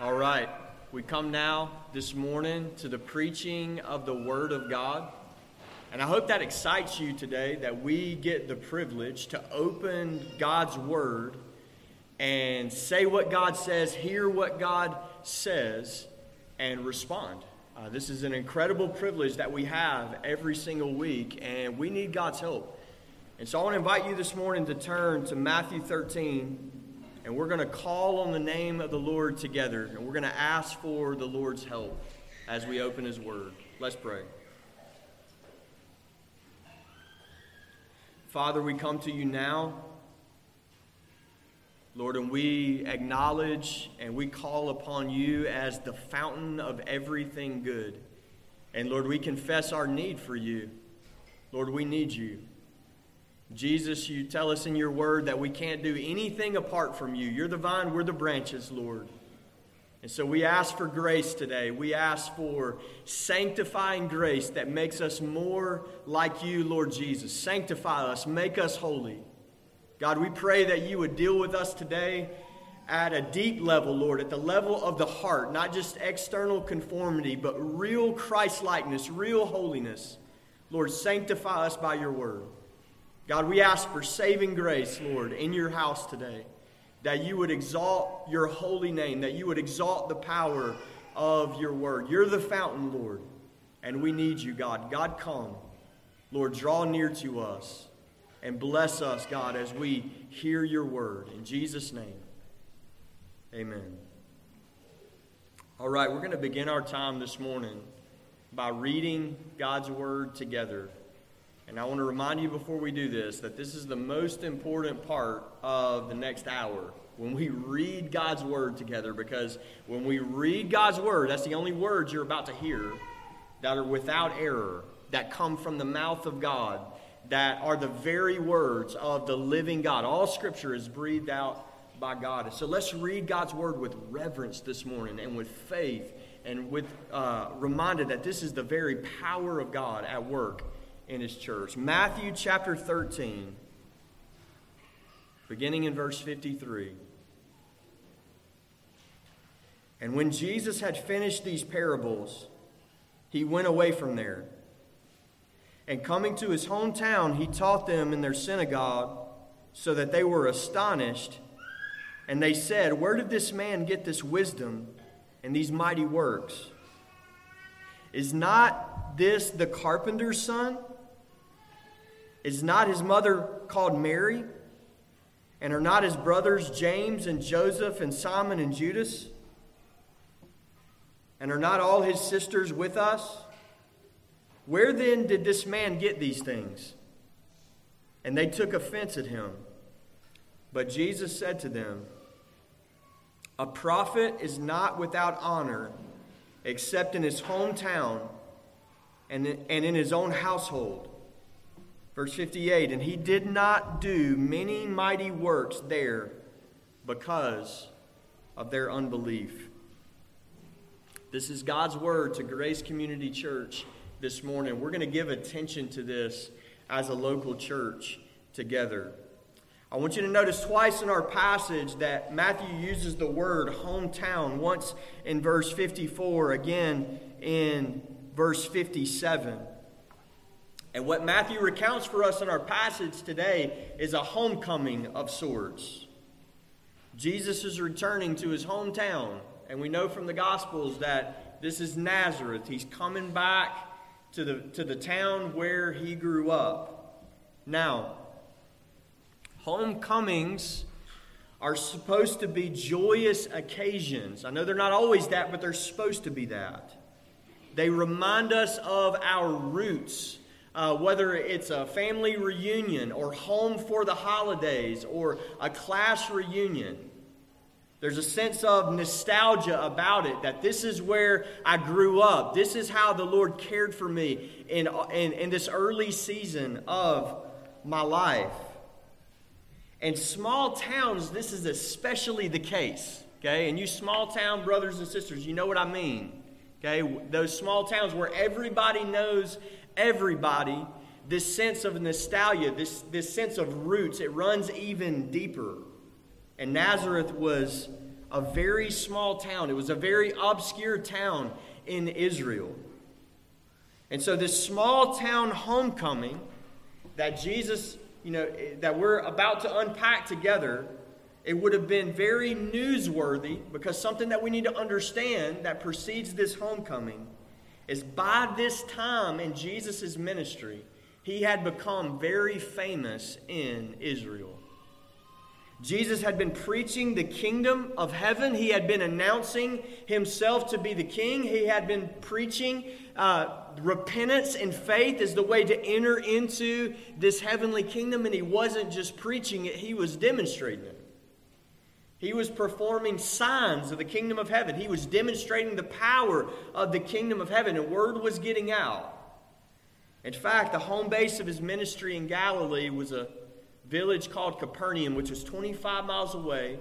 All right, we come now this morning to the preaching of the Word of God. And I hope that excites you today that we get the privilege to open God's Word and say what God says, hear what God says, and respond. Uh, this is an incredible privilege that we have every single week, and we need God's help. And so I want to invite you this morning to turn to Matthew 13 and we're going to call on the name of the Lord together, and we're going to ask for the Lord's help as we open His Word. Let's pray. Father, we come to you now, Lord, and we acknowledge and we call upon you as the fountain of everything good. And Lord, we confess our need for you. Lord, we need you. Jesus, you tell us in your word that we can't do anything apart from you. You're the vine, we're the branches, Lord. And so we ask for grace today. We ask for sanctifying grace that makes us more like you, Lord Jesus. Sanctify us, make us holy. God, we pray that you would deal with us today at a deep level, Lord, at the level of the heart, not just external conformity, but real Christ likeness, real holiness. Lord, sanctify us by your word. God, we ask for saving grace, Lord, in your house today, that you would exalt your holy name, that you would exalt the power of your word. You're the fountain, Lord, and we need you, God. God, come. Lord, draw near to us and bless us, God, as we hear your word. In Jesus' name, amen. All right, we're going to begin our time this morning by reading God's word together. And I want to remind you before we do this that this is the most important part of the next hour when we read God's Word together, because when we read God's Word, that's the only words you're about to hear that are without error, that come from the mouth of God, that are the very words of the living God. All Scripture is breathed out by God. So let's read God's Word with reverence this morning and with faith and with uh, reminded that this is the very power of God at work in his church. Matthew chapter 13, beginning in verse 53. And when Jesus had finished these parables, he went away from there. And coming to his hometown, he taught them in their synagogue, so that they were astonished. And they said, Where did this man get this wisdom and these mighty works? Is not this the carpenter's son? Is not his mother called Mary? And are not his brothers James and Joseph and Simon and Judas? And are not all his sisters with us? Where then did this man get these things? And they took offense at him. But Jesus said to them, A prophet is not without honor except in his hometown and in his own household. Verse 58 And he did not do many mighty works there because of their unbelief. This is God's word to Grace Community Church this morning. We're going to give attention to this as a local church together. I want you to notice twice in our passage that Matthew uses the word hometown, once in verse 54, again in verse 57. And what Matthew recounts for us in our passage today is a homecoming of sorts. Jesus is returning to his hometown, and we know from the Gospels that this is Nazareth. He's coming back to the, to the town where he grew up. Now, homecomings are supposed to be joyous occasions. I know they're not always that, but they're supposed to be that. They remind us of our roots uh, whether it's a family reunion or home for the holidays or a class reunion. There's a sense of nostalgia about it that this is where I grew up. This is how the Lord cared for me in, in, in this early season of my life. In small towns, this is especially the case. Okay? And you small town brothers and sisters, you know what I mean. Okay? Those small towns where everybody knows everybody this sense of nostalgia, this, this sense of roots. It runs even deeper. And Nazareth was a very small town. It was a very obscure town in Israel. And so, this small town homecoming that Jesus, you know, eh, that we're about to unpack together, it would have been very newsworthy because something that we need to understand that precedes this homecoming is by this time in Jesus' ministry, he had become very famous in Israel. Jesus had been preaching the kingdom of heaven. He had been announcing himself to be the king. He had been preaching uh, repentance and faith as the way to enter into this heavenly kingdom. And he wasn't just preaching it, he was demonstrating it. He was performing signs of the kingdom of heaven. He was demonstrating the power of the kingdom of heaven, and word was getting out. In fact, the home base of his ministry in Galilee was a village called Capernaum, which was 25 miles away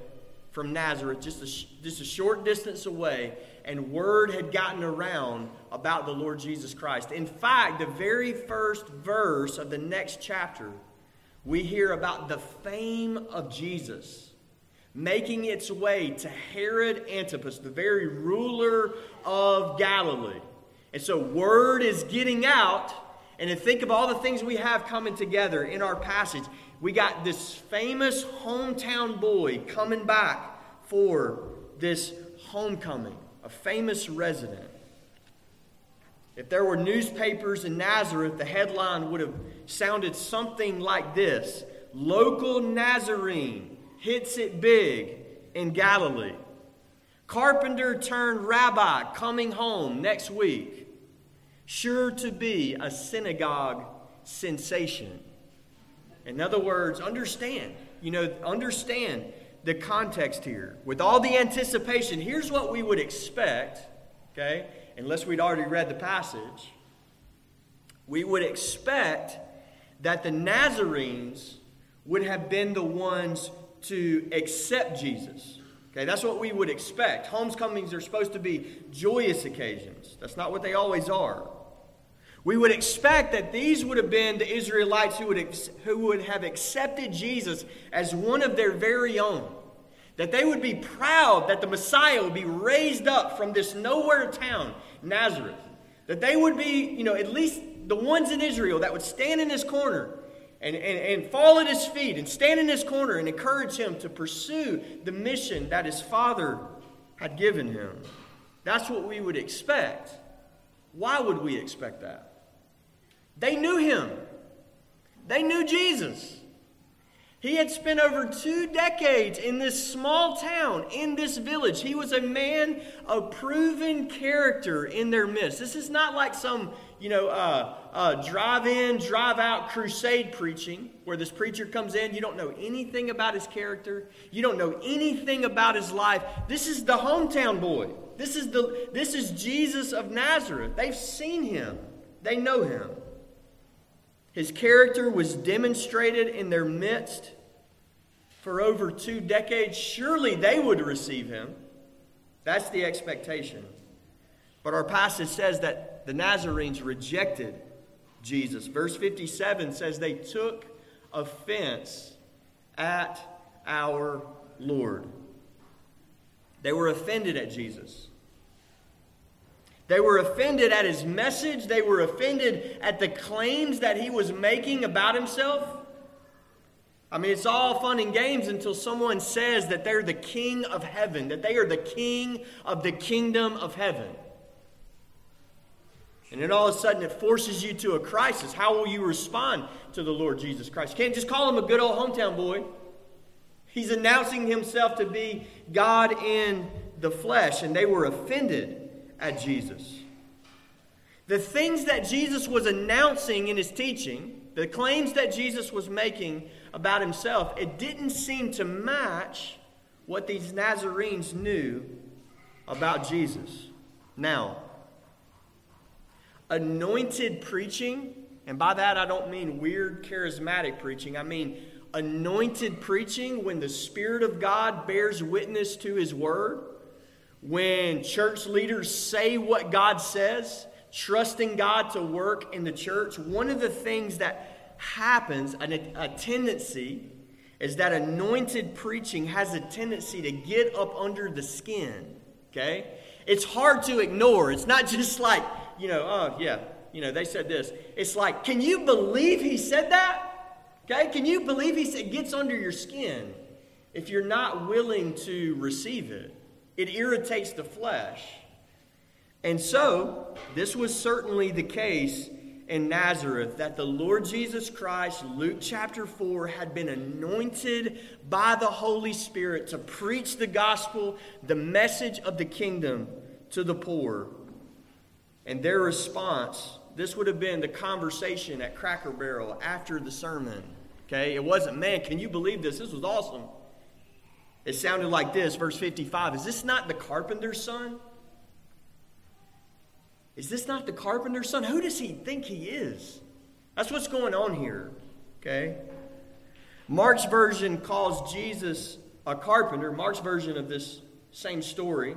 from Nazareth, just a, just a short distance away, and word had gotten around about the Lord Jesus Christ. In fact, the very first verse of the next chapter, we hear about the fame of Jesus making its way to Herod Antipas, the very ruler of Galilee. And so, word is getting out. And to think of all the things we have coming together in our passage, we got this famous hometown boy coming back for this homecoming, a famous resident. If there were newspapers in Nazareth, the headline would have sounded something like this Local Nazarene hits it big in Galilee. Carpenter turned rabbi coming home next week. Sure to be a synagogue sensation. In other words, understand, you know, understand the context here. With all the anticipation, here's what we would expect, okay, unless we'd already read the passage. We would expect that the Nazarenes would have been the ones to accept Jesus. Okay, that's what we would expect. Homecomings are supposed to be joyous occasions. That's not what they always are. We would expect that these would have been the Israelites who would, who would have accepted Jesus as one of their very own. That they would be proud that the Messiah would be raised up from this nowhere town, Nazareth. That they would be, you know, at least the ones in Israel that would stand in his corner and, and, and fall at his feet and stand in his corner and encourage him to pursue the mission that his father had given him. That's what we would expect. Why would we expect that? They knew him, they knew Jesus. He had spent over two decades in this small town, in this village. He was a man of proven character in their midst. This is not like some, you know, uh, uh, drive in, drive out crusade preaching, where this preacher comes in, you don't know anything about his character, you don't know anything about his life. This is the hometown boy. This is, the, this is Jesus of Nazareth. They've seen him, they know him. His character was demonstrated in their midst for over two decades. Surely they would receive him. That's the expectation. But our passage says that the Nazarenes rejected Jesus. Verse 57 says they took offense at our Lord. They were offended at Jesus. They were offended at his message. They were offended at the claims that he was making about himself. I mean, it's all fun and games until someone says that they're the king of heaven, that they are the king of the kingdom of heaven. And then all of a sudden it forces you to a crisis. How will you respond to the Lord Jesus Christ? You can't just call him a good old hometown boy. He's announcing himself to be God in the flesh, and they were offended at Jesus. The things that Jesus was announcing in his teaching, the claims that Jesus was making about himself, it didn't seem to match what these Nazarenes knew about Jesus. Now, anointed preaching, and by that I don't mean weird charismatic preaching, I mean anointed preaching when the Spirit of God bears witness to his word when church leaders say what God says, trusting God to work in the church, one of the things that happens, a, a tendency, is that anointed preaching has a tendency to get up under the skin. Okay? It's hard to ignore. It's not just like, you know, oh, yeah, you know, they said this. It's like, can you believe he said that? Okay? Can you believe he said, it gets under your skin if you're not willing to receive it? It irritates the flesh. And so, this was certainly the case in Nazareth that the Lord Jesus Christ, Luke chapter 4, had been anointed by the Holy Spirit to preach the gospel, the message of the kingdom to the poor. And their response, this would have been the conversation at Cracker Barrel after the sermon. Okay? It wasn't, man, can you believe this? This was awesome. It sounded like this, verse 55 Is this not the carpenter's son? Is this not the carpenter's son? Who does he think he is? That's what's going on here. Okay? Mark's version calls Jesus a carpenter. Mark's version of this same story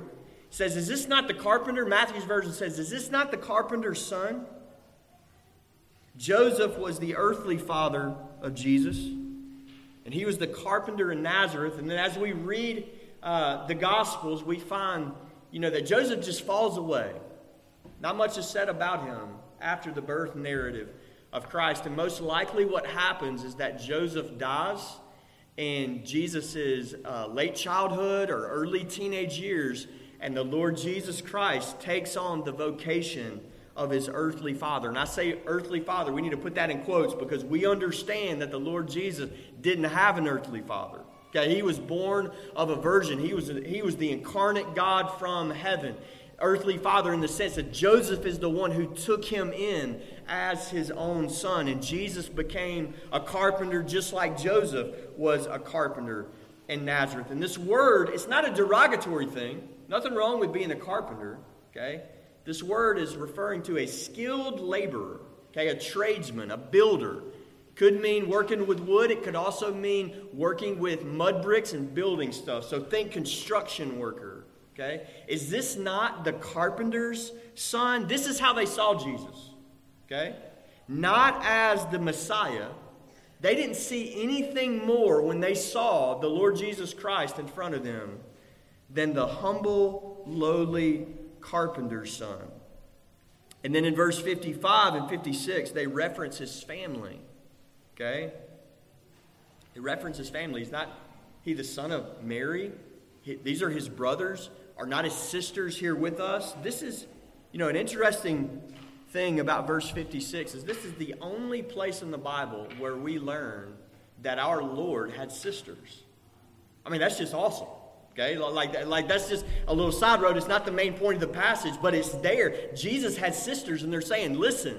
says, Is this not the carpenter? Matthew's version says, Is this not the carpenter's son? Joseph was the earthly father of Jesus, and he was the carpenter in Nazareth. And then as we read uh, the Gospels, we find, you know, that Joseph just falls away. Not much is said about him after the birth narrative of Christ. And most likely, what happens is that Joseph dies in Jesus' uh, late childhood or early teenage years, and the Lord Jesus Christ takes on the vocation of his earthly father. And I say earthly father, we need to put that in quotes because we understand that the Lord Jesus didn't have an earthly father. Okay, he was born of a virgin. He was, he was the incarnate God from heaven earthly father in the sense that Joseph is the one who took him in as his own son. And Jesus became a carpenter just like Joseph was a carpenter in Nazareth. And this word, it's not a derogatory thing. Nothing wrong with being a carpenter, okay? This word is referring to a skilled laborer, okay, a tradesman, a builder. Could mean working with wood. It could also mean working with mud bricks and building stuff. So think construction worker. Okay? Is this not the carpenter's son? This is how they saw Jesus. Okay? Not as the Messiah. They didn't see anything more when they saw the Lord Jesus Christ in front of them than the humble, lowly carpenter's son. And then in verse 55 and 56, they reference his family. Okay? They reference his family. He's not he the son of Mary. He, these are his brothers are not his sisters here with us? This is, you know, an interesting thing about verse 56 is this is the only place in the Bible where we learn that our Lord had sisters. I mean, that's just awesome. Okay, like, like that's just a little side road. It's not the main point of the passage, but it's there. Jesus had sisters, and they're saying, Listen,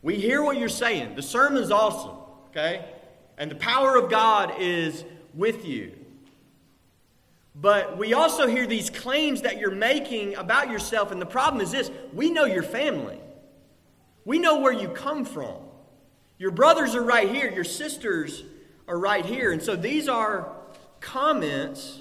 we hear what you're saying. The sermon's awesome, okay? And the power of God is with you. But we also hear these claims that you're making about yourself, and the problem is this we know your family, we know where you come from. Your brothers are right here, your sisters are right here. And so these are comments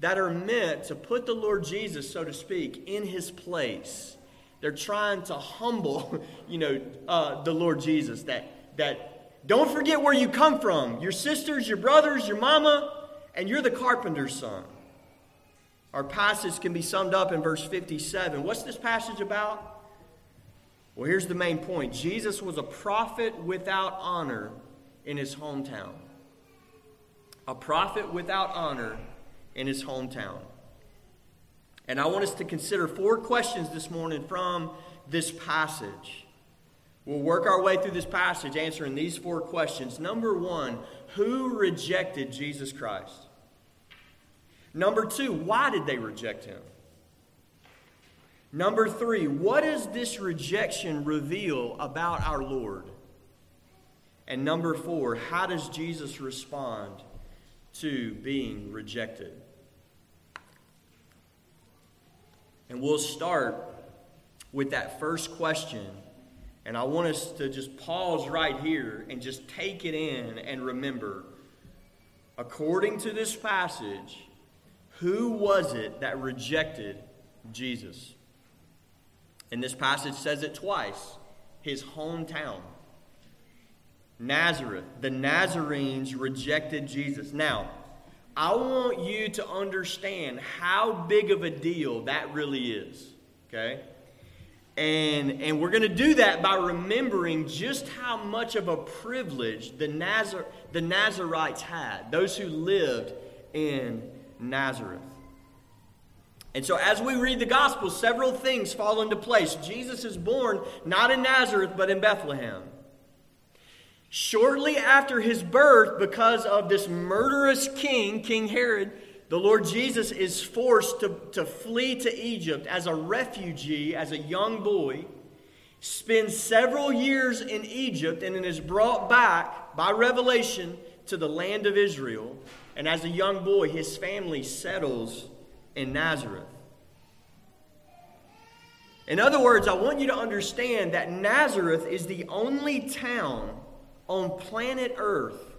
that are meant to put the Lord Jesus, so to speak, in his place. They're trying to humble, you know, uh, the Lord Jesus. That, that don't forget where you come from. Your sisters, your brothers, your mama, and you're the carpenter's son. Our passage can be summed up in verse 57. What's this passage about? Well, here's the main point Jesus was a prophet without honor in his hometown. A prophet without honor in his hometown. And I want us to consider four questions this morning from this passage. We'll work our way through this passage answering these four questions. Number one, who rejected Jesus Christ? Number two, why did they reject him? Number three, what does this rejection reveal about our Lord? And number four, how does Jesus respond to being rejected? And we'll start with that first question. And I want us to just pause right here and just take it in and remember according to this passage, who was it that rejected Jesus? And this passage says it twice his hometown. Nazareth. The Nazarenes rejected Jesus. Now, I want you to understand how big of a deal that really is. Okay? And, and we're going to do that by remembering just how much of a privilege the, Nazar, the Nazarites had, those who lived in Nazareth. And so, as we read the gospel, several things fall into place. Jesus is born not in Nazareth, but in Bethlehem. Shortly after his birth, because of this murderous king, King Herod, the Lord Jesus is forced to, to flee to Egypt as a refugee, as a young boy, spends several years in Egypt, and then is brought back by revelation to the land of Israel. And as a young boy, his family settles in Nazareth. In other words, I want you to understand that Nazareth is the only town on planet Earth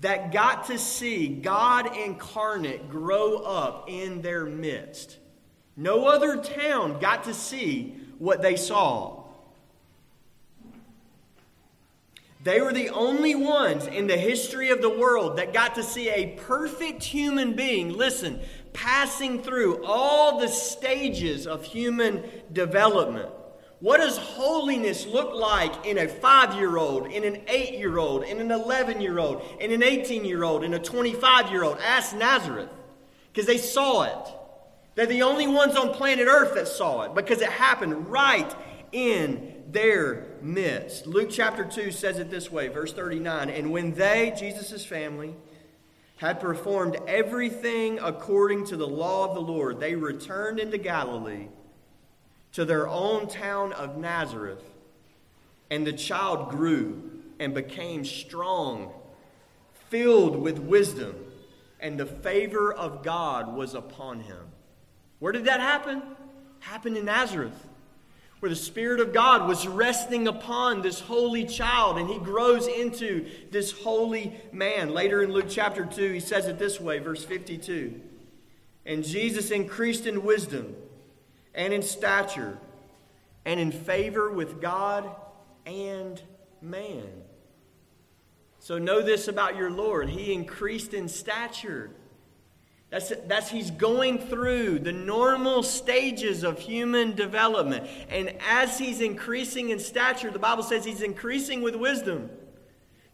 that got to see God incarnate grow up in their midst. No other town got to see what they saw. They were the only ones in the history of the world that got to see a perfect human being, listen, passing through all the stages of human development. What does holiness look like in a five year old, in an eight year old, in an 11 year old, in an 18 year old, in a 25 year old? Ask Nazareth because they saw it. They're the only ones on planet Earth that saw it because it happened right in their midst. Luke chapter 2 says it this way, verse 39 And when they, Jesus' family, had performed everything according to the law of the Lord, they returned into Galilee to their own town of Nazareth. And the child grew and became strong, filled with wisdom, and the favor of God was upon him. Where did that happen? Happened in Nazareth, where the Spirit of God was resting upon this holy child, and he grows into this holy man. Later in Luke chapter 2, he says it this way, verse 52 And Jesus increased in wisdom and in stature and in favor with God and man. So know this about your Lord. He increased in stature. That's, that's he's going through the normal stages of human development. And as he's increasing in stature, the Bible says he's increasing with wisdom.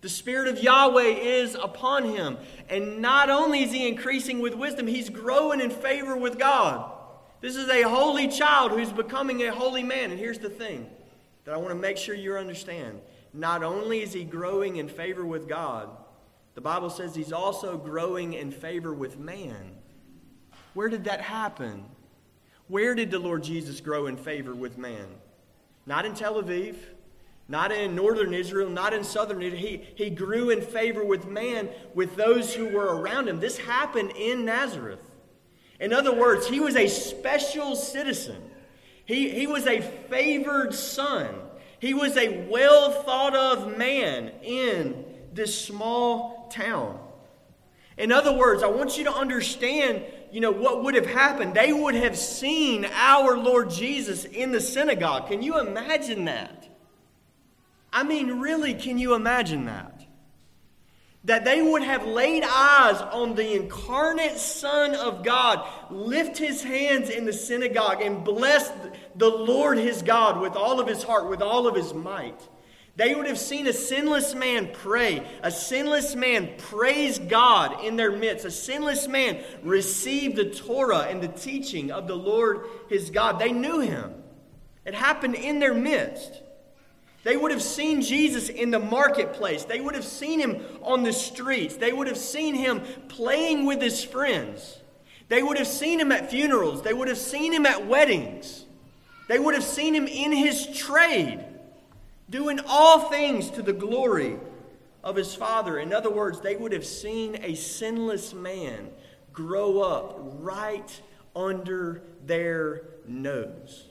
The Spirit of Yahweh is upon him. And not only is he increasing with wisdom, he's growing in favor with God. This is a holy child who's becoming a holy man. And here's the thing that I want to make sure you understand. Not only is he growing in favor with God, the Bible says he's also growing in favor with man. Where did that happen? Where did the Lord Jesus grow in favor with man? Not in Tel Aviv, not in northern Israel, not in southern Israel. He, he grew in favor with man, with those who were around him. This happened in Nazareth. In other words, he was a special citizen. He, he was a favored son. He was a well thought of man in this small town. In other words, I want you to understand, you know, what would have happened. They would have seen our Lord Jesus in the synagogue. Can you imagine that? I mean, really, can you imagine that? That they would have laid eyes on the incarnate Son of God, lift his hands in the synagogue, and bless the Lord his God with all of his heart, with all of his might. They would have seen a sinless man pray, a sinless man praise God in their midst, a sinless man receive the Torah and the teaching of the Lord his God. They knew him. It happened in their midst. They would have seen Jesus in the marketplace. They would have seen him on the streets. They would have seen him playing with his friends. They would have seen him at funerals. They would have seen him at weddings. They would have seen him in his trade, doing all things to the glory of his Father. In other words, they would have seen a sinless man grow up right under their nose.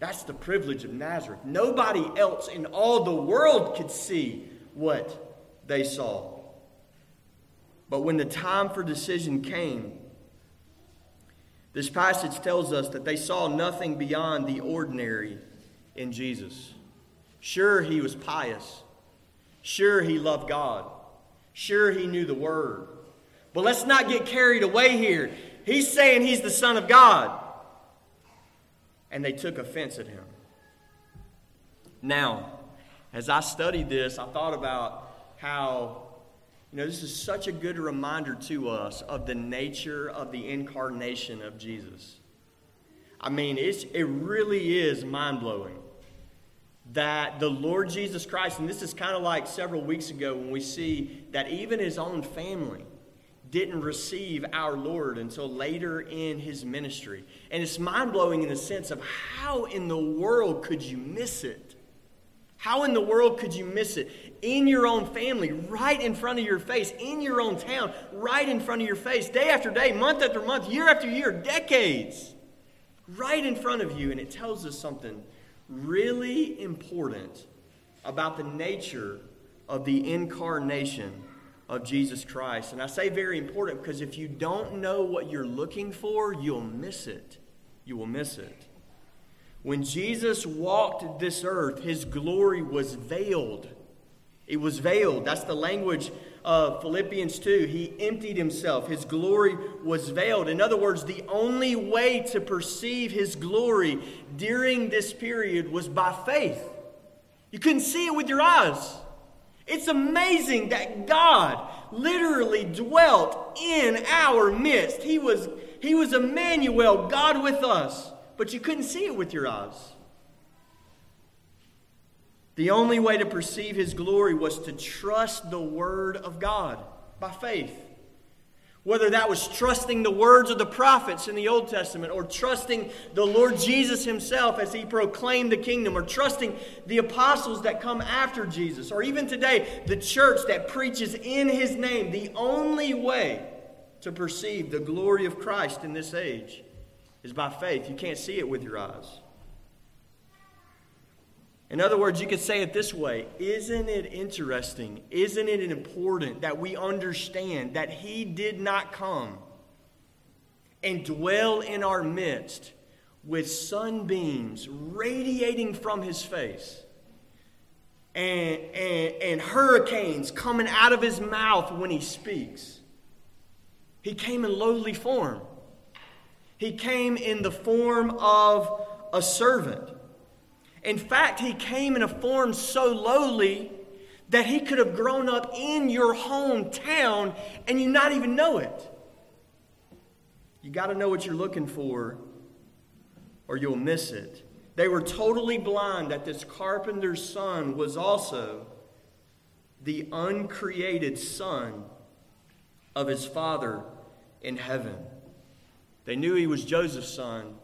That's the privilege of Nazareth. Nobody else in all the world could see what they saw. But when the time for decision came, this passage tells us that they saw nothing beyond the ordinary in Jesus. Sure, he was pious. Sure, he loved God. Sure, he knew the Word. But let's not get carried away here. He's saying he's the Son of God. And they took offense at him. Now, as I studied this, I thought about how, you know, this is such a good reminder to us of the nature of the incarnation of Jesus. I mean, it's, it really is mind blowing that the Lord Jesus Christ, and this is kind of like several weeks ago when we see that even his own family didn't receive our Lord until later in his ministry. And it's mind blowing in the sense of how in the world could you miss it? How in the world could you miss it? In your own family, right in front of your face, in your own town, right in front of your face, day after day, month after month, year after year, decades, right in front of you. And it tells us something really important about the nature of the incarnation of Jesus Christ. And I say very important because if you don't know what you're looking for, you'll miss it. You will miss it. When Jesus walked this earth, his glory was veiled. It was veiled. That's the language of Philippians 2. He emptied himself. His glory was veiled. In other words, the only way to perceive his glory during this period was by faith. You couldn't see it with your eyes. It's amazing that God literally dwelt in our midst. He was, he was Emmanuel, God with us, but you couldn't see it with your eyes. The only way to perceive his glory was to trust the word of God by faith. Whether that was trusting the words of the prophets in the Old Testament, or trusting the Lord Jesus himself as he proclaimed the kingdom, or trusting the apostles that come after Jesus, or even today, the church that preaches in his name, the only way to perceive the glory of Christ in this age is by faith. You can't see it with your eyes. In other words, you could say it this way Isn't it interesting? Isn't it important that we understand that He did not come and dwell in our midst with sunbeams radiating from His face? And, and, and hurricanes coming out of his mouth when he speaks. He came in lowly form. He came in the form of a servant. In fact, he came in a form so lowly that he could have grown up in your hometown and you not even know it. You got to know what you're looking for or you'll miss it. They were totally blind that this carpenter's son was also the uncreated son of his father in heaven. They knew he was Joseph's son.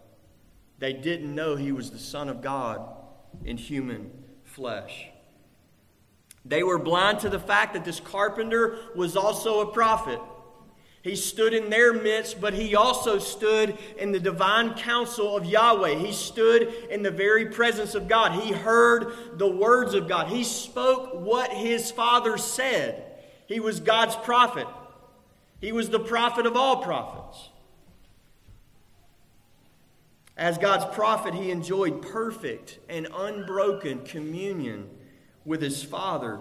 They didn't know he was the son of God in human flesh. They were blind to the fact that this carpenter was also a prophet. He stood in their midst, but he also stood in the divine counsel of Yahweh. He stood in the very presence of God. He heard the words of God. He spoke what his father said. He was God's prophet. He was the prophet of all prophets. As God's prophet, he enjoyed perfect and unbroken communion with his Father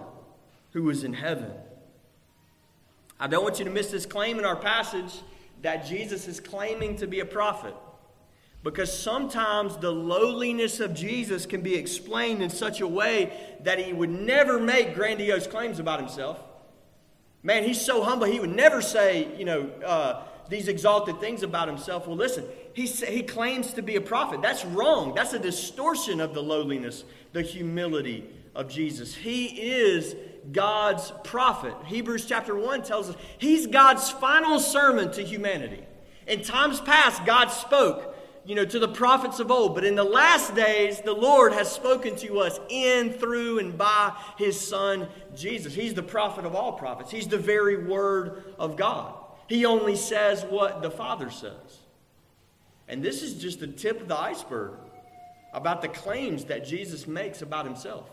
who was in heaven. I don't want you to miss this claim in our passage that Jesus is claiming to be a prophet. Because sometimes the lowliness of Jesus can be explained in such a way that he would never make grandiose claims about himself. Man, he's so humble, he would never say, you know, uh, these exalted things about himself. Well, listen, he, he claims to be a prophet. That's wrong. That's a distortion of the lowliness, the humility of Jesus. He is God's prophet. Hebrews chapter 1 tells us he's God's final sermon to humanity. In times past, God spoke, you know, to the prophets of old, but in the last days, the Lord has spoken to us in, through, and by his son Jesus. He's the prophet of all prophets. He's the very word of God. He only says what the Father says. And this is just the tip of the iceberg about the claims that Jesus makes about himself.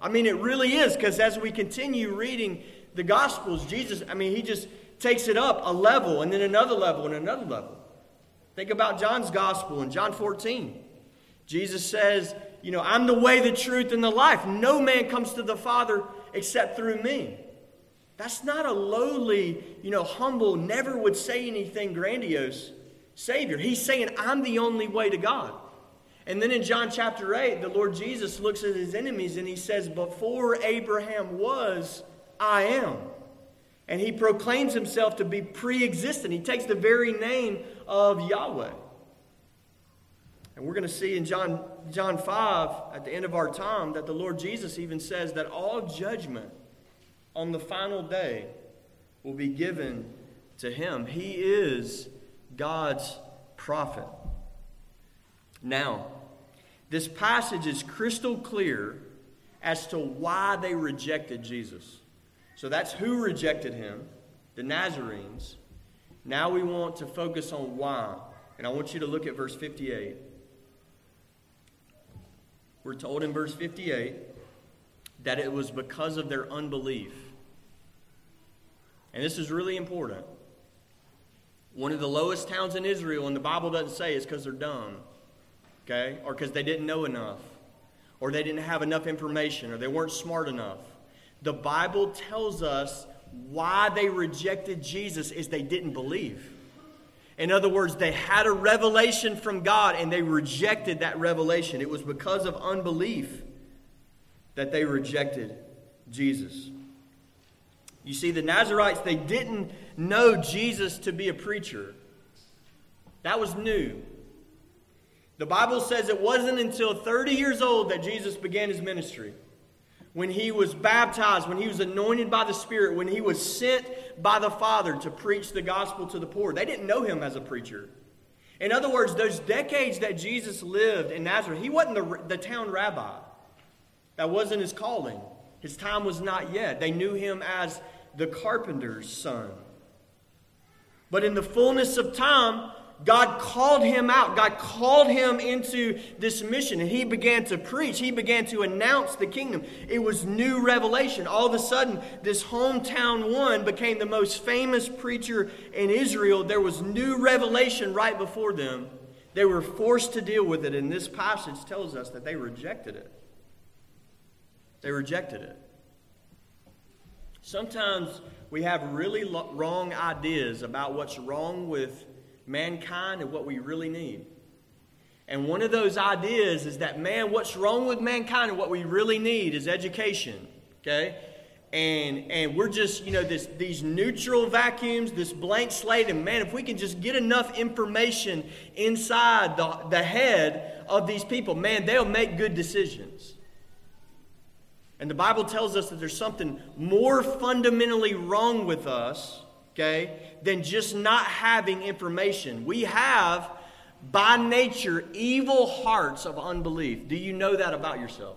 I mean, it really is, because as we continue reading the Gospels, Jesus, I mean, he just takes it up a level and then another level and another level. Think about John's Gospel in John 14. Jesus says, You know, I'm the way, the truth, and the life. No man comes to the Father except through me. That's not a lowly, you know, humble, never would say anything grandiose Savior. He's saying, I'm the only way to God. And then in John chapter 8, the Lord Jesus looks at his enemies and he says, Before Abraham was, I am. And he proclaims himself to be pre existent. He takes the very name of Yahweh. And we're going to see in John, John 5, at the end of our time, that the Lord Jesus even says that all judgment on the final day will be given to him. He is God's prophet. Now, this passage is crystal clear as to why they rejected Jesus. So that's who rejected him, the Nazarenes. Now we want to focus on why. And I want you to look at verse 58. We're told in verse 58 that it was because of their unbelief. And this is really important. One of the lowest towns in Israel, and the Bible doesn't say it's because they're dumb, okay? Or because they didn't know enough, or they didn't have enough information, or they weren't smart enough. The Bible tells us why they rejected Jesus is they didn't believe. In other words, they had a revelation from God and they rejected that revelation. It was because of unbelief that they rejected Jesus. You see, the Nazarites, they didn't know Jesus to be a preacher. That was new. The Bible says it wasn't until 30 years old that Jesus began his ministry when he was baptized, when he was anointed by the Spirit, when he was sent by the Father to preach the gospel to the poor. They didn't know him as a preacher. In other words, those decades that Jesus lived in Nazareth, he wasn't the, the town rabbi. That wasn't his calling. His time was not yet. They knew him as the carpenter's son. But in the fullness of time, God called him out. God called him into this mission, and he began to preach. He began to announce the kingdom. It was new revelation. All of a sudden, this hometown one became the most famous preacher in Israel. There was new revelation right before them. They were forced to deal with it, and this passage tells us that they rejected it. They rejected it. Sometimes we have really wrong ideas about what's wrong with mankind and what we really need. And one of those ideas is that, man, what's wrong with mankind and what we really need is education. Okay? And, and we're just, you know, this, these neutral vacuums, this blank slate. And man, if we can just get enough information inside the, the head of these people, man, they'll make good decisions. And the Bible tells us that there's something more fundamentally wrong with us okay, than just not having information. We have, by nature, evil hearts of unbelief. Do you know that about yourself?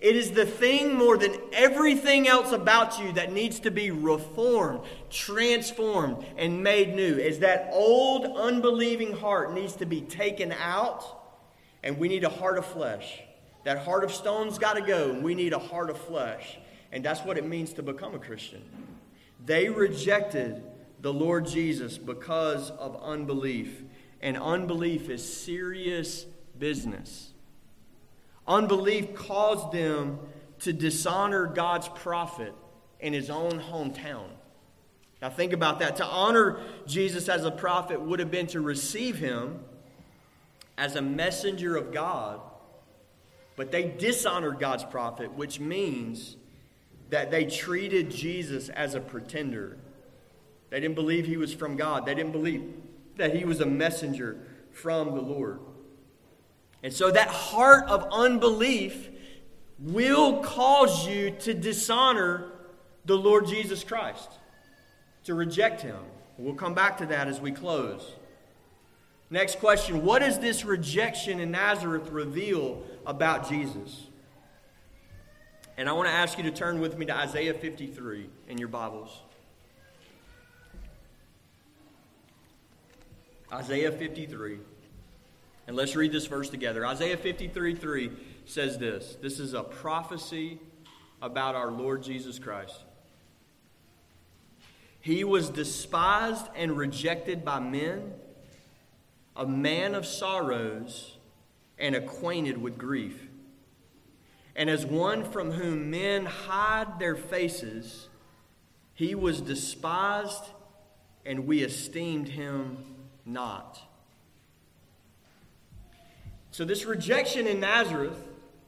It is the thing more than everything else about you that needs to be reformed, transformed, and made new. Is that old unbelieving heart needs to be taken out, and we need a heart of flesh. That heart of stone's got to go, we need a heart of flesh. And that's what it means to become a Christian. They rejected the Lord Jesus because of unbelief. And unbelief is serious business. Unbelief caused them to dishonor God's prophet in his own hometown. Now, think about that. To honor Jesus as a prophet would have been to receive him as a messenger of God, but they dishonored God's prophet, which means that they treated Jesus as a pretender. They didn't believe he was from God, they didn't believe that he was a messenger from the Lord. And so that heart of unbelief will cause you to dishonor the Lord Jesus Christ, to reject him. We'll come back to that as we close. Next question What does this rejection in Nazareth reveal about Jesus? And I want to ask you to turn with me to Isaiah 53 in your Bibles. Isaiah 53. And let's read this verse together. Isaiah 53 3 says this this is a prophecy about our Lord Jesus Christ. He was despised and rejected by men, a man of sorrows and acquainted with grief and as one from whom men hide their faces, he was despised, and we esteemed him not. So, this rejection in Nazareth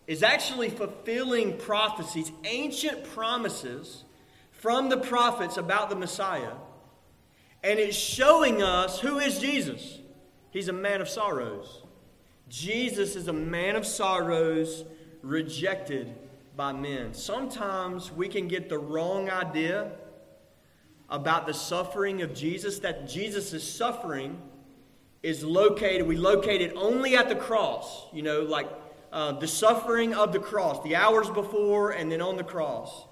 is actually fulfilling prophecies, ancient promises from the prophets about the Messiah. And it's showing us who is Jesus. He's a man of sorrows. Jesus is a man of sorrows rejected by men. Sometimes we can get the wrong idea about the suffering of Jesus, that Jesus' suffering is located, we locate it only at the cross, you know, like uh, the suffering of the cross, the hours before and then on the cross.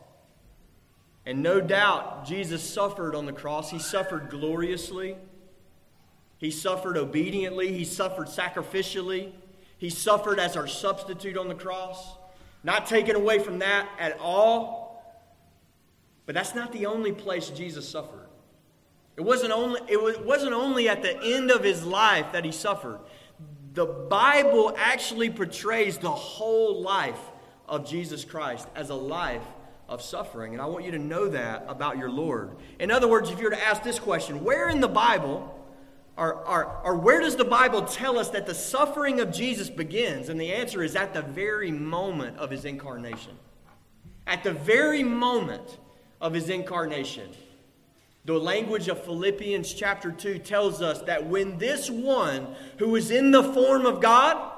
And no doubt Jesus suffered on the cross. He suffered gloriously. He suffered obediently. He suffered sacrificially. He suffered as our substitute on the cross. Not taken away from that at all. But that's not the only place Jesus suffered. It wasn't only, it wasn't only at the end of his life that he suffered. The Bible actually portrays the whole life of Jesus Christ as a life of suffering. And I want you to know that about your Lord. In other words, if you were to ask this question, where in the Bible or, or, or where does the Bible tell us that the suffering of Jesus begins? And the answer is at the very moment of his incarnation. At the very moment of his incarnation. The language of Philippians chapter 2 tells us that when this one who was in the form of God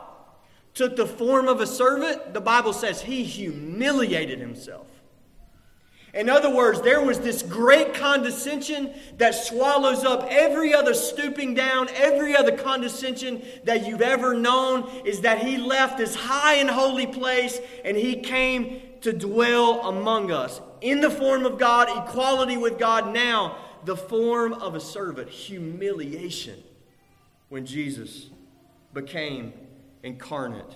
took the form of a servant, the Bible says he humiliated himself in other words, there was this great condescension that swallows up every other stooping down, every other condescension that you've ever known, is that he left this high and holy place and he came to dwell among us. In the form of God, equality with God, now the form of a servant, humiliation when Jesus became incarnate.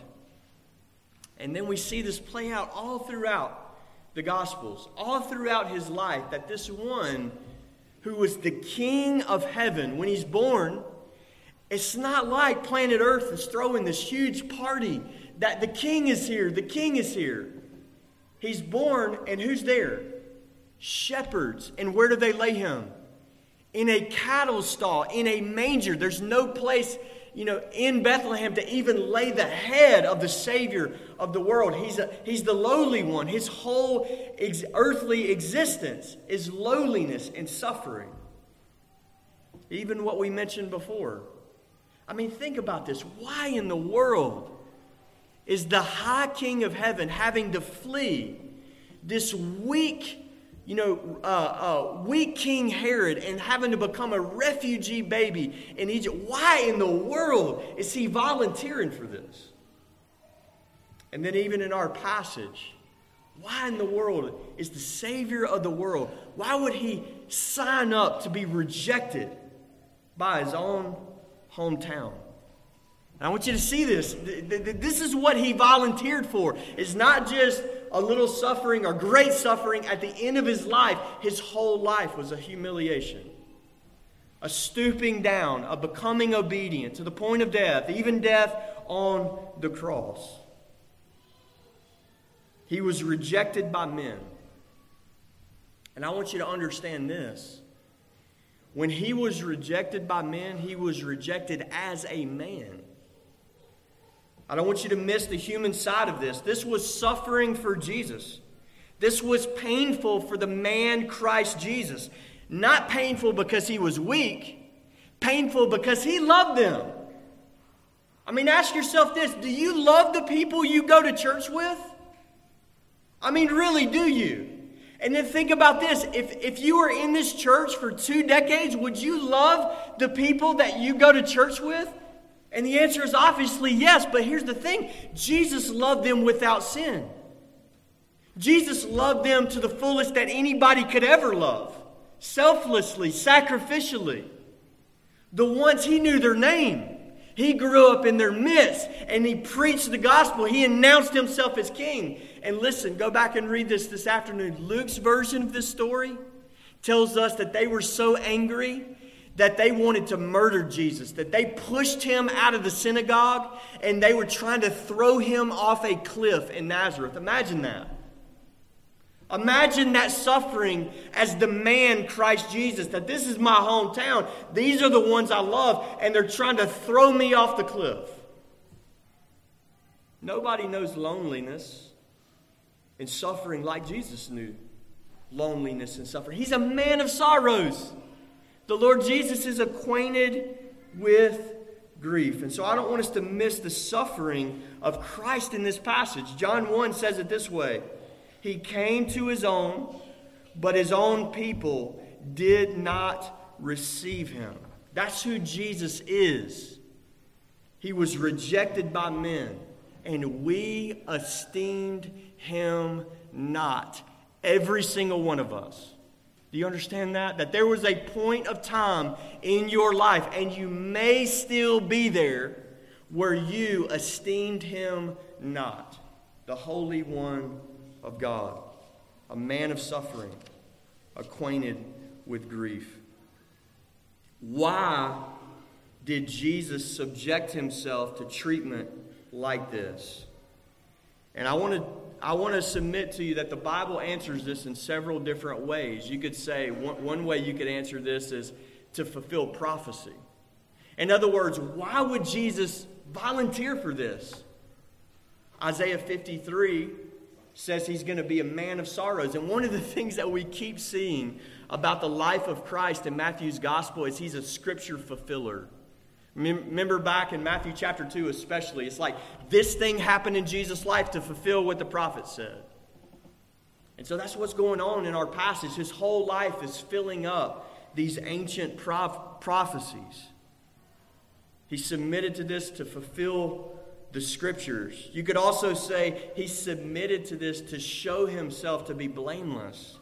And then we see this play out all throughout the Gospels, all throughout his life, that this one who was the king of heaven, when he's born, it's not like planet Earth is throwing this huge party that the king is here, the king is here. He's born, and who's there? Shepherds. And where do they lay him? In a cattle stall, in a manger. There's no place you know, in Bethlehem to even lay the head of the Savior of the world. He's, a, he's the lowly one. His whole ex- earthly existence is lowliness and suffering. Even what we mentioned before. I mean, think about this. Why in the world is the high king of heaven having to flee this weak you know, uh, uh, weak King Herod and having to become a refugee baby in Egypt. Why in the world is he volunteering for this? And then, even in our passage, why in the world is the Savior of the world? Why would he sign up to be rejected by his own hometown? And I want you to see this. This is what he volunteered for. It's not just a little suffering or great suffering at the end of his life. His whole life was a humiliation, a stooping down, a becoming obedient to the point of death, even death on the cross. He was rejected by men. And I want you to understand this. When he was rejected by men, he was rejected as a man. I don't want you to miss the human side of this. This was suffering for Jesus. This was painful for the man Christ Jesus. Not painful because he was weak, painful because he loved them. I mean, ask yourself this do you love the people you go to church with? I mean, really, do you? And then think about this if, if you were in this church for two decades, would you love the people that you go to church with? And the answer is obviously yes, but here's the thing Jesus loved them without sin. Jesus loved them to the fullest that anybody could ever love, selflessly, sacrificially. The ones he knew their name. He grew up in their midst and he preached the gospel. He announced himself as king. And listen, go back and read this this afternoon. Luke's version of this story tells us that they were so angry that they wanted to murder Jesus, that they pushed him out of the synagogue and they were trying to throw him off a cliff in Nazareth. Imagine that. Imagine that suffering as the man Christ Jesus, that this is my hometown. These are the ones I love, and they're trying to throw me off the cliff. Nobody knows loneliness and suffering like Jesus knew loneliness and suffering. He's a man of sorrows. The Lord Jesus is acquainted with grief. And so I don't want us to miss the suffering of Christ in this passage. John 1 says it this way He came to his own, but his own people did not receive him. That's who Jesus is. He was rejected by men, and we esteemed him not. Every single one of us. Do you understand that? That there was a point of time in your life, and you may still be there, where you esteemed him not, the Holy One of God, a man of suffering, acquainted with grief. Why did Jesus subject himself to treatment like this? And I want to I want to submit to you that the Bible answers this in several different ways. You could say one, one way you could answer this is to fulfill prophecy. In other words, why would Jesus volunteer for this? Isaiah 53 says he's going to be a man of sorrows. And one of the things that we keep seeing about the life of Christ in Matthew's gospel is he's a scripture fulfiller. Remember back in Matthew chapter 2, especially, it's like this thing happened in Jesus' life to fulfill what the prophet said. And so that's what's going on in our passage. His whole life is filling up these ancient prophecies. He submitted to this to fulfill the scriptures. You could also say he submitted to this to show himself to be blameless.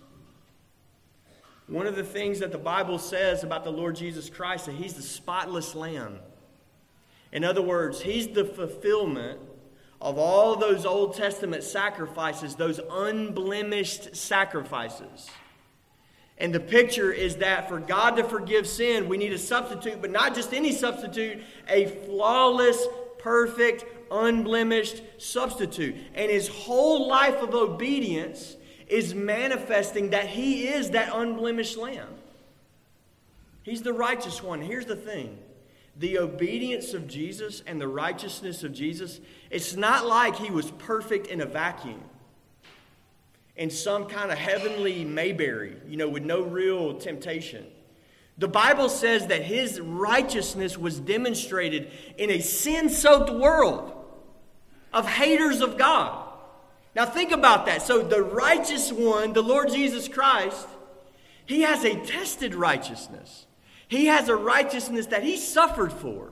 One of the things that the Bible says about the Lord Jesus Christ that he's the spotless lamb. In other words, he's the fulfillment of all those Old Testament sacrifices, those unblemished sacrifices. And the picture is that for God to forgive sin, we need a substitute, but not just any substitute, a flawless, perfect, unblemished substitute. And his whole life of obedience is manifesting that he is that unblemished lamb. He's the righteous one. Here's the thing the obedience of Jesus and the righteousness of Jesus, it's not like he was perfect in a vacuum in some kind of heavenly Mayberry, you know, with no real temptation. The Bible says that his righteousness was demonstrated in a sin soaked world of haters of God. Now think about that. So the righteous one, the Lord Jesus Christ, he has a tested righteousness. He has a righteousness that he suffered for.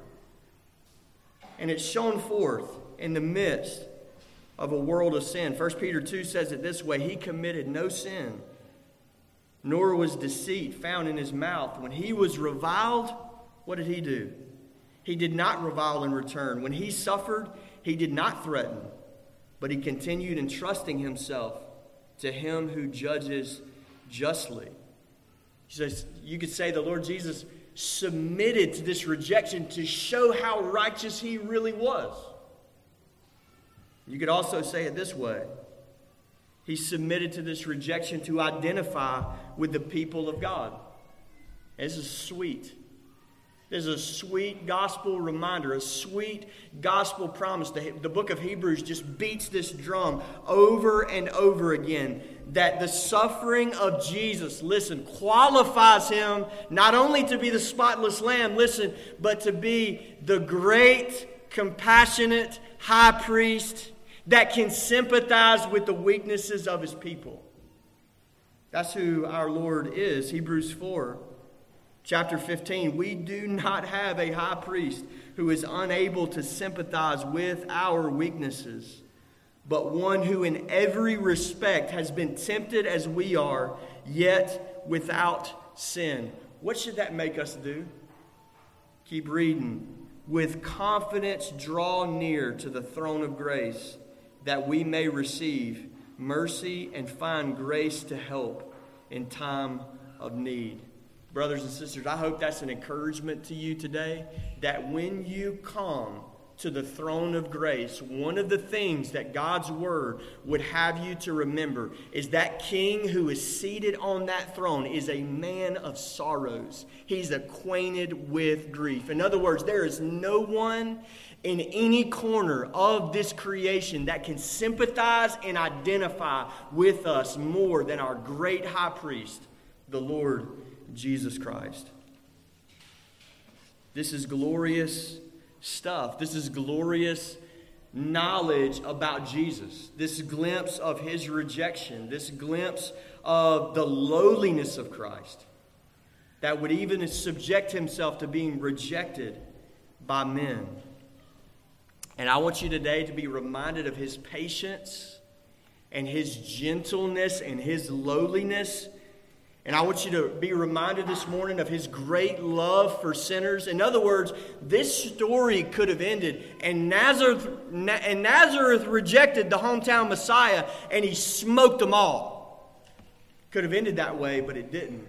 And it's shown forth in the midst of a world of sin. 1 Peter 2 says it this way He committed no sin, nor was deceit found in his mouth. When he was reviled, what did he do? He did not revile in return. When he suffered, he did not threaten but he continued entrusting himself to him who judges justly. He says, you could say the Lord Jesus submitted to this rejection to show how righteous he really was. You could also say it this way He submitted to this rejection to identify with the people of God. This is sweet. There's a sweet gospel reminder, a sweet gospel promise. The, the book of Hebrews just beats this drum over and over again that the suffering of Jesus, listen, qualifies him not only to be the spotless lamb, listen, but to be the great, compassionate high priest that can sympathize with the weaknesses of his people. That's who our Lord is. Hebrews 4 Chapter 15 We do not have a high priest who is unable to sympathize with our weaknesses, but one who in every respect has been tempted as we are, yet without sin. What should that make us do? Keep reading. With confidence, draw near to the throne of grace that we may receive mercy and find grace to help in time of need. Brothers and sisters, I hope that's an encouragement to you today that when you come to the throne of grace, one of the things that God's word would have you to remember is that king who is seated on that throne is a man of sorrows. He's acquainted with grief. In other words, there is no one in any corner of this creation that can sympathize and identify with us more than our great high priest, the Lord Jesus Christ. This is glorious stuff. This is glorious knowledge about Jesus. This glimpse of his rejection, this glimpse of the lowliness of Christ that would even subject himself to being rejected by men. And I want you today to be reminded of his patience and his gentleness and his lowliness and I want you to be reminded this morning of his great love for sinners. In other words, this story could have ended, and Nazareth, and Nazareth rejected the hometown Messiah, and he smoked them all. Could have ended that way, but it didn't.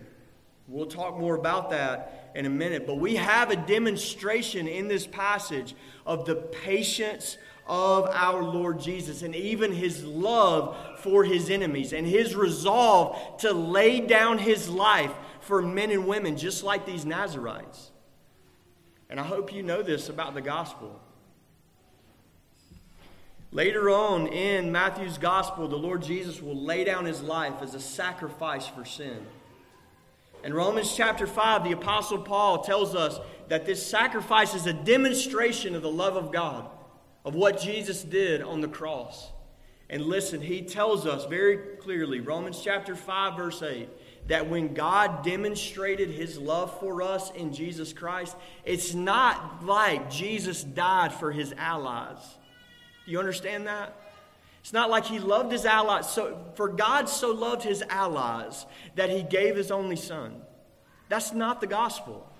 We'll talk more about that in a minute. But we have a demonstration in this passage of the patience of our Lord Jesus and even his love for his enemies and his resolve to lay down his life for men and women just like these Nazarites. And I hope you know this about the gospel. Later on in Matthew's gospel, the Lord Jesus will lay down his life as a sacrifice for sin. In Romans chapter 5, the Apostle Paul tells us that this sacrifice is a demonstration of the love of God of what Jesus did on the cross. And listen, he tells us very clearly, Romans chapter 5, verse 8, that when God demonstrated his love for us in Jesus Christ, it's not like Jesus died for his allies. Do you understand that? It's not like he loved his allies. So, for God so loved his allies that he gave his only son. That's not the gospel.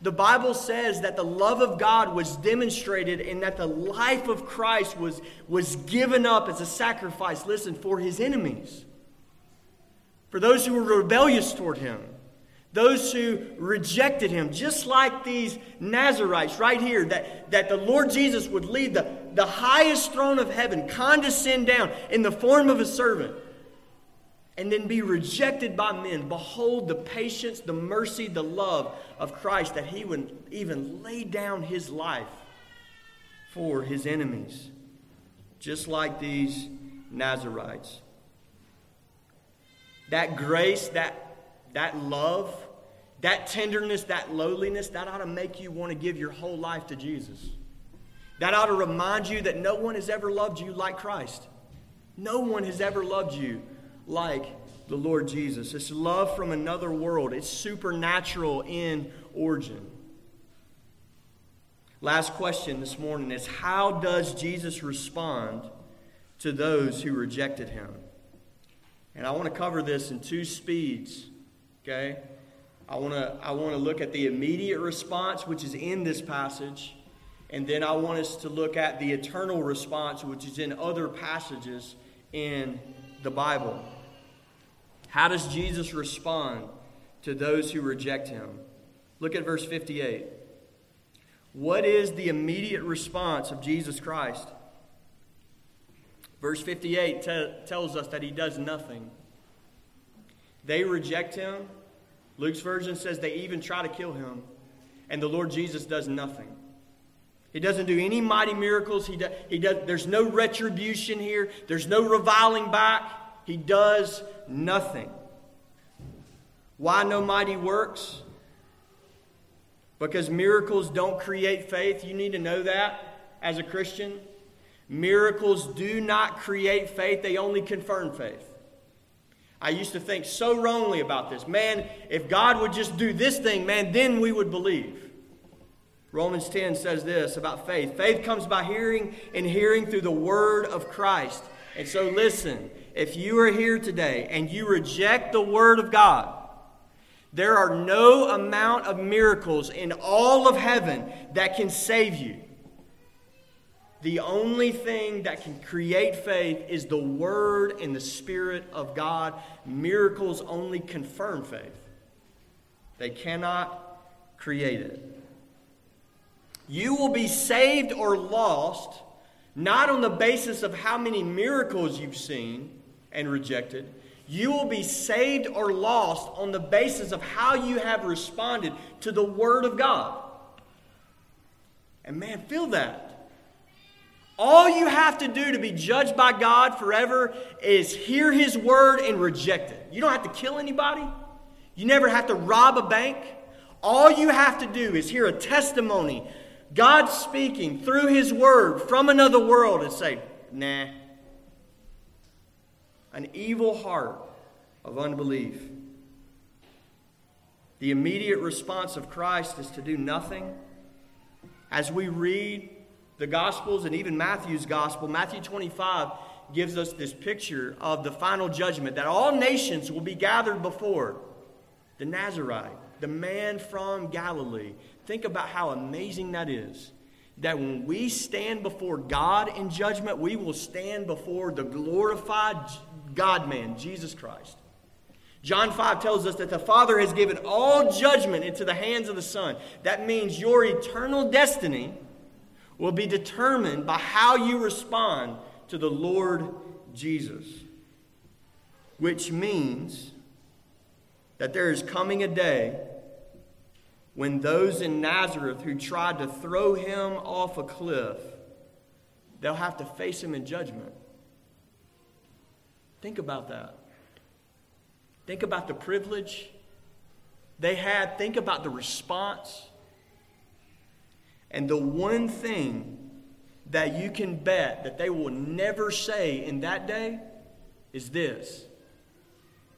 The Bible says that the love of God was demonstrated and that the life of Christ was, was given up as a sacrifice, listen, for his enemies, for those who were rebellious toward him, those who rejected him, just like these Nazarites right here, that, that the Lord Jesus would leave the, the highest throne of heaven, condescend down in the form of a servant and then be rejected by men. Behold the patience, the mercy, the love of Christ that he would even lay down his life for his enemies, just like these Nazarites. That grace, that, that love, that tenderness, that lowliness, that ought to make you want to give your whole life to Jesus. That ought to remind you that no one has ever loved you like Christ. No one has ever loved you like the Lord Jesus. It's love from another world, it's supernatural in origin. Last question this morning is how does Jesus respond to those who rejected him? And I want to cover this in two speeds, okay? I want to I want to look at the immediate response which is in this passage, and then I want us to look at the eternal response which is in other passages in the Bible. How does Jesus respond to those who reject him? Look at verse 58. What is the immediate response of Jesus Christ? Verse 58 t- tells us that he does nothing. They reject him. Luke's version says they even try to kill him. And the Lord Jesus does nothing. He doesn't do any mighty miracles. He, do, he does, there's no retribution here, there's no reviling back. He does nothing. Why no mighty works? Because miracles don't create faith. You need to know that as a Christian. Miracles do not create faith, they only confirm faith. I used to think so wrongly about this. Man, if God would just do this thing, man, then we would believe. Romans 10 says this about faith faith comes by hearing, and hearing through the word of Christ. And so, listen, if you are here today and you reject the Word of God, there are no amount of miracles in all of heaven that can save you. The only thing that can create faith is the Word and the Spirit of God. Miracles only confirm faith. They cannot create it. You will be saved or lost not on the basis of how many miracles you've seen and rejected. You will be saved or lost on the basis of how you have responded to the Word of God. And man, feel that. All you have to do to be judged by God forever is hear His word and reject it. You don't have to kill anybody, you never have to rob a bank. All you have to do is hear a testimony, God speaking through His word from another world, and say, nah. An evil heart of unbelief. The immediate response of Christ is to do nothing. As we read the Gospels and even Matthew's Gospel, Matthew 25 gives us this picture of the final judgment that all nations will be gathered before the Nazarite, the man from Galilee. Think about how amazing that is. That when we stand before God in judgment, we will stand before the glorified God man, Jesus Christ. John 5 tells us that the Father has given all judgment into the hands of the Son. That means your eternal destiny will be determined by how you respond to the Lord Jesus. Which means that there is coming a day when those in Nazareth who tried to throw him off a cliff, they'll have to face him in judgment. Think about that. Think about the privilege they had. Think about the response. And the one thing that you can bet that they will never say in that day is this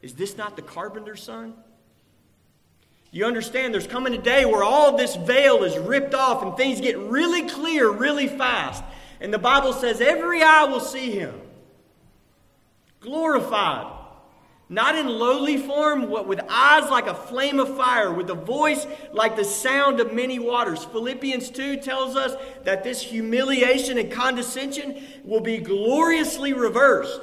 Is this not the carpenter's son? You understand there's coming a day where all this veil is ripped off and things get really clear really fast. And the Bible says every eye will see him glorified not in lowly form, but with eyes like a flame of fire, with a voice like the sound of many waters. Philippians 2 tells us that this humiliation and condescension will be gloriously reversed.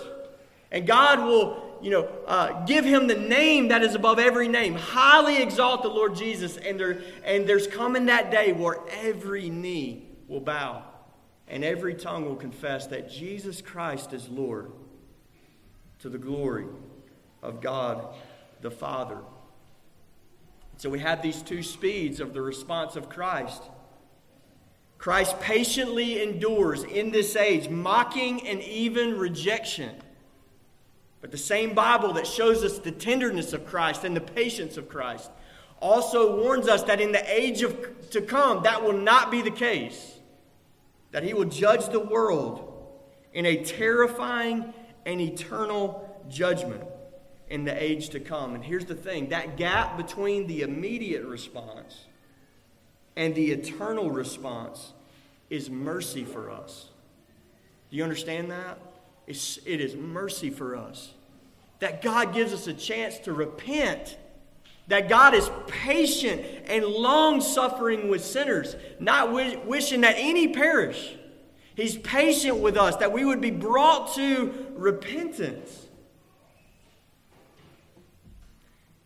And God will, you know, uh, give him the name that is above every name. Highly exalt the Lord Jesus. And, there, and there's coming that day where every knee will bow and every tongue will confess that Jesus Christ is Lord to the glory of God the Father. So we have these two speeds of the response of Christ. Christ patiently endures in this age mocking and even rejection. But the same Bible that shows us the tenderness of Christ and the patience of Christ also warns us that in the age of, to come, that will not be the case. That he will judge the world in a terrifying and eternal judgment in the age to come. And here's the thing that gap between the immediate response and the eternal response is mercy for us. Do you understand that? It's, it is mercy for us. That God gives us a chance to repent. That God is patient and long suffering with sinners, not wishing that any perish. He's patient with us, that we would be brought to repentance.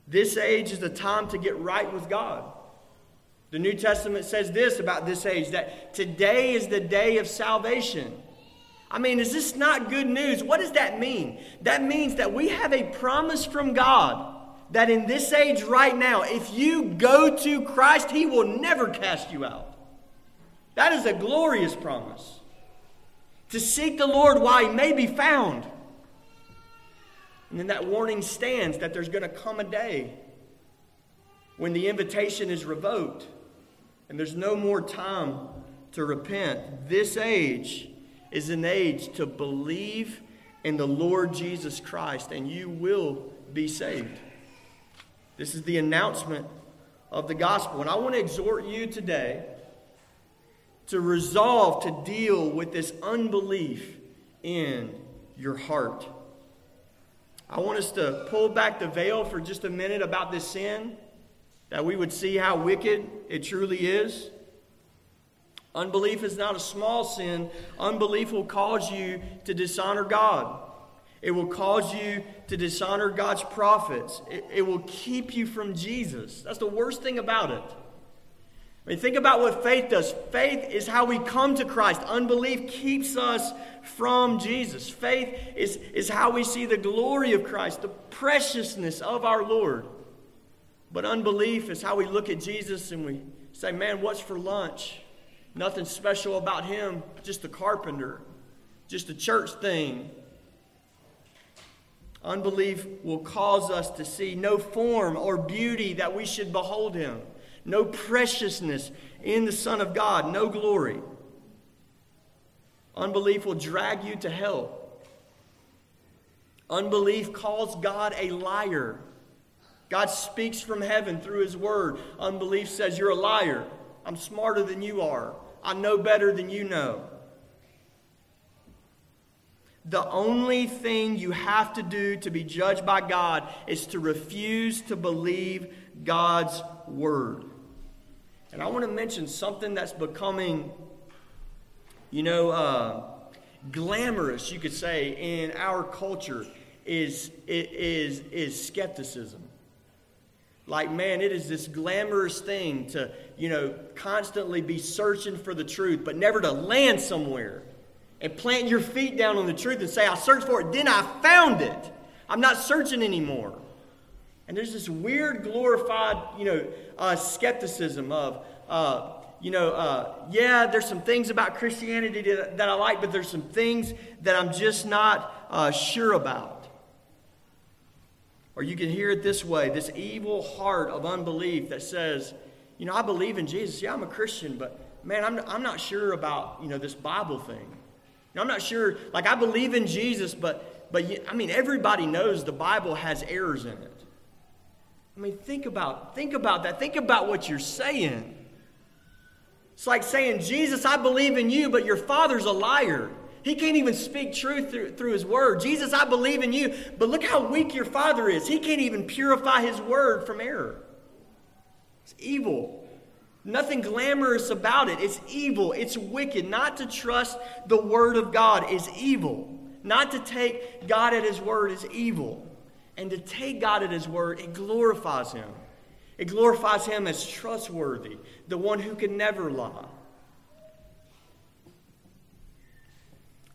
This age is the time to get right with God. The New Testament says this about this age that today is the day of salvation. I mean, is this not good news? What does that mean? That means that we have a promise from God that in this age right now, if you go to Christ, He will never cast you out. That is a glorious promise. To seek the Lord while He may be found. And then that warning stands that there's going to come a day when the invitation is revoked and there's no more time to repent. This age is an age to believe in the Lord Jesus Christ and you will be saved. This is the announcement of the gospel. And I want to exhort you today to resolve to deal with this unbelief in your heart. I want us to pull back the veil for just a minute about this sin, that we would see how wicked it truly is. Unbelief is not a small sin. Unbelief will cause you to dishonor God. It will cause you to dishonor God's prophets. It, it will keep you from Jesus. That's the worst thing about it. I mean, think about what faith does. Faith is how we come to Christ. Unbelief keeps us from Jesus. Faith is, is how we see the glory of Christ, the preciousness of our Lord. But unbelief is how we look at Jesus and we say, man, what's for lunch? Nothing special about him, just a carpenter, just a church thing. Unbelief will cause us to see no form or beauty that we should behold him no preciousness in the Son of God, no glory. Unbelief will drag you to hell. Unbelief calls God a liar. God speaks from heaven through his word. Unbelief says, You're a liar. I'm smarter than you are. I know better than you know. The only thing you have to do to be judged by God is to refuse to believe God's word. And I want to mention something that's becoming, you know, uh, glamorous, you could say, in our culture is, is, is skepticism. Like, man, it is this glamorous thing to, you know, constantly be searching for the truth, but never to land somewhere and plant your feet down on the truth and say, I searched for it, then I found it. I'm not searching anymore. And there's this weird, glorified, you know, uh, skepticism of, uh, you know, uh, yeah, there's some things about Christianity that, I like, but there's some things that I'm just not uh, sure about. Or you can hear it this way this evil heart of unbelief that says, you know, I believe in Jesus. Yeah, I'm a Christian, but man, I'm, I'm not sure about, you know, this Bible thing. You know, I'm not sure, like, I believe in Jesus, but, but I mean, everybody knows the Bible has errors in it. I mean, think about, think about that. Think about what you're saying. It's like saying, Jesus, I believe in you, but your father's a liar. He can't even speak truth through, through his word. Jesus, I believe in you, but look how weak your father is. He can't even purify his word from error. It's evil. Nothing glamorous about it. It's evil. It's wicked. Not to trust the word of God is evil. Not to take God at his word is evil and to take God at His word, it glorifies Him. It glorifies Him as trustworthy, the one who can never lie.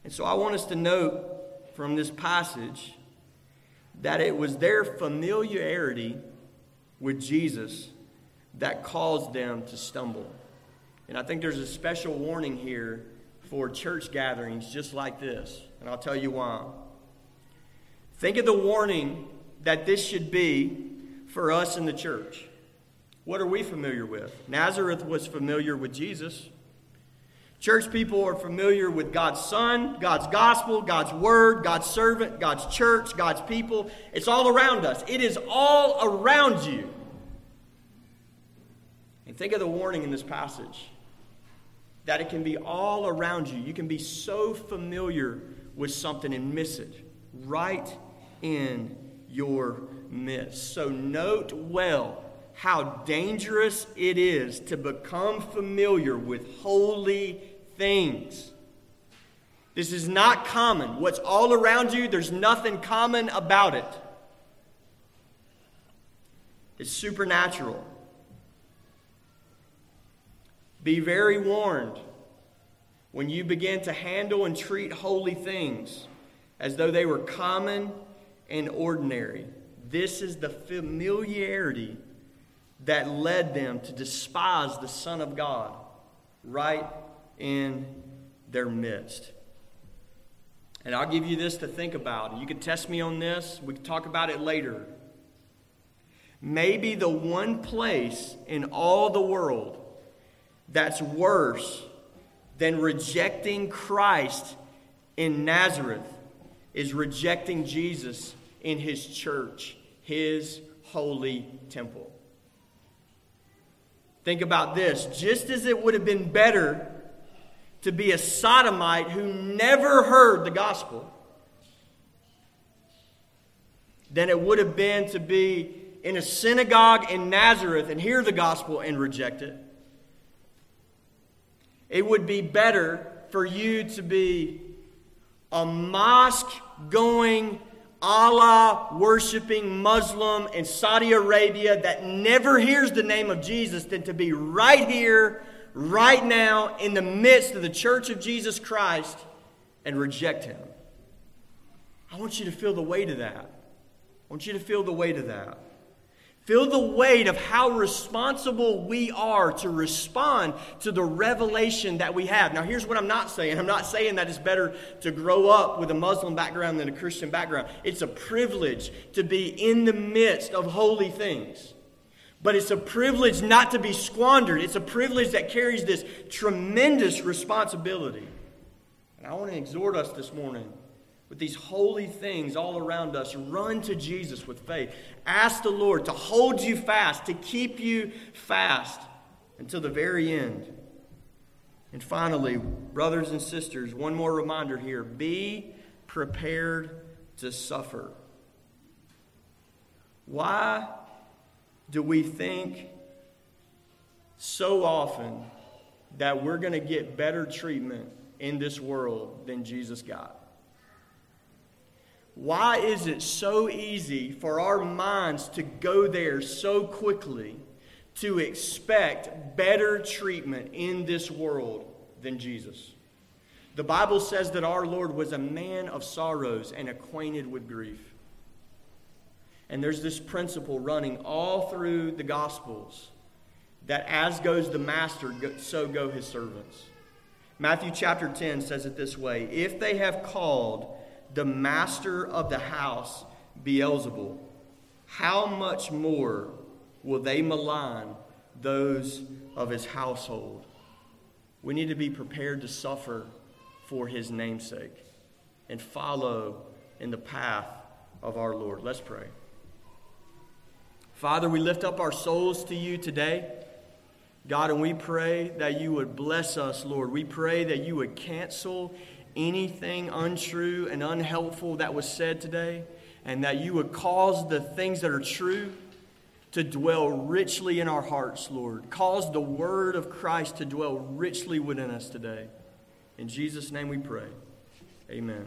And so I want us to note from this passage that it was their familiarity with Jesus that caused them to stumble. And I think there's a special warning here for church gatherings just like this. And I'll tell you why. Think of the warning that this should be for us in the church. What are we familiar with? Nazareth was familiar with Jesus. Church people are familiar with God's Son, God's gospel, God's word, God's servant, God's church, God's people. It's all around us. It is all around you. And think of the warning in this passage that it can be all around you. You can be so familiar with something and miss it right in your midst. So note well how dangerous it is to become familiar with holy things. This is not common. What's all around you, there's nothing common about it. It's supernatural. Be very warned when you begin to handle and treat holy things as though they were common and ordinary. This is the familiarity that led them to despise the Son of God right in their midst. And I'll give you this to think about. You can test me on this, we can talk about it later. Maybe the one place in all the world that's worse than rejecting Christ in Nazareth is rejecting Jesus in his church, his holy temple. Think about this just as it would have been better to be a sodomite who never heard the gospel than it would have been to be in a synagogue in Nazareth and hear the gospel and reject it. It would be better for you to be a mosque going, Allah worshiping Muslim in Saudi Arabia that never hears the name of Jesus than to be right here, right now, in the midst of the church of Jesus Christ and reject him. I want you to feel the weight of that. I want you to feel the weight of that. Feel the weight of how responsible we are to respond to the revelation that we have. Now, here's what I'm not saying I'm not saying that it's better to grow up with a Muslim background than a Christian background. It's a privilege to be in the midst of holy things. But it's a privilege not to be squandered. It's a privilege that carries this tremendous responsibility. And I want to exhort us this morning with these holy things all around us, run to Jesus with faith. Ask the Lord to hold you fast, to keep you fast until the very end. And finally, brothers and sisters, one more reminder here be prepared to suffer. Why do we think so often that we're going to get better treatment in this world than Jesus got? Why is it so easy for our minds to go there so quickly to expect better treatment in this world than Jesus? The Bible says that our Lord was a man of sorrows and acquainted with grief. And there's this principle running all through the Gospels that as goes the master, so go his servants. Matthew chapter 10 says it this way If they have called the master of the house, Beelzebul, how much more will they malign those of his household? We need to be prepared to suffer for his namesake and follow in the path of our Lord. Let's pray. Father, we lift up our souls to you today. God, and we pray that you would bless us, Lord. We pray that you would cancel anything untrue and unhelpful that was said today, and that you would cause the things that are true to dwell richly in our hearts, Lord. Cause the word of Christ to dwell richly within us today. In Jesus' name we pray. Amen.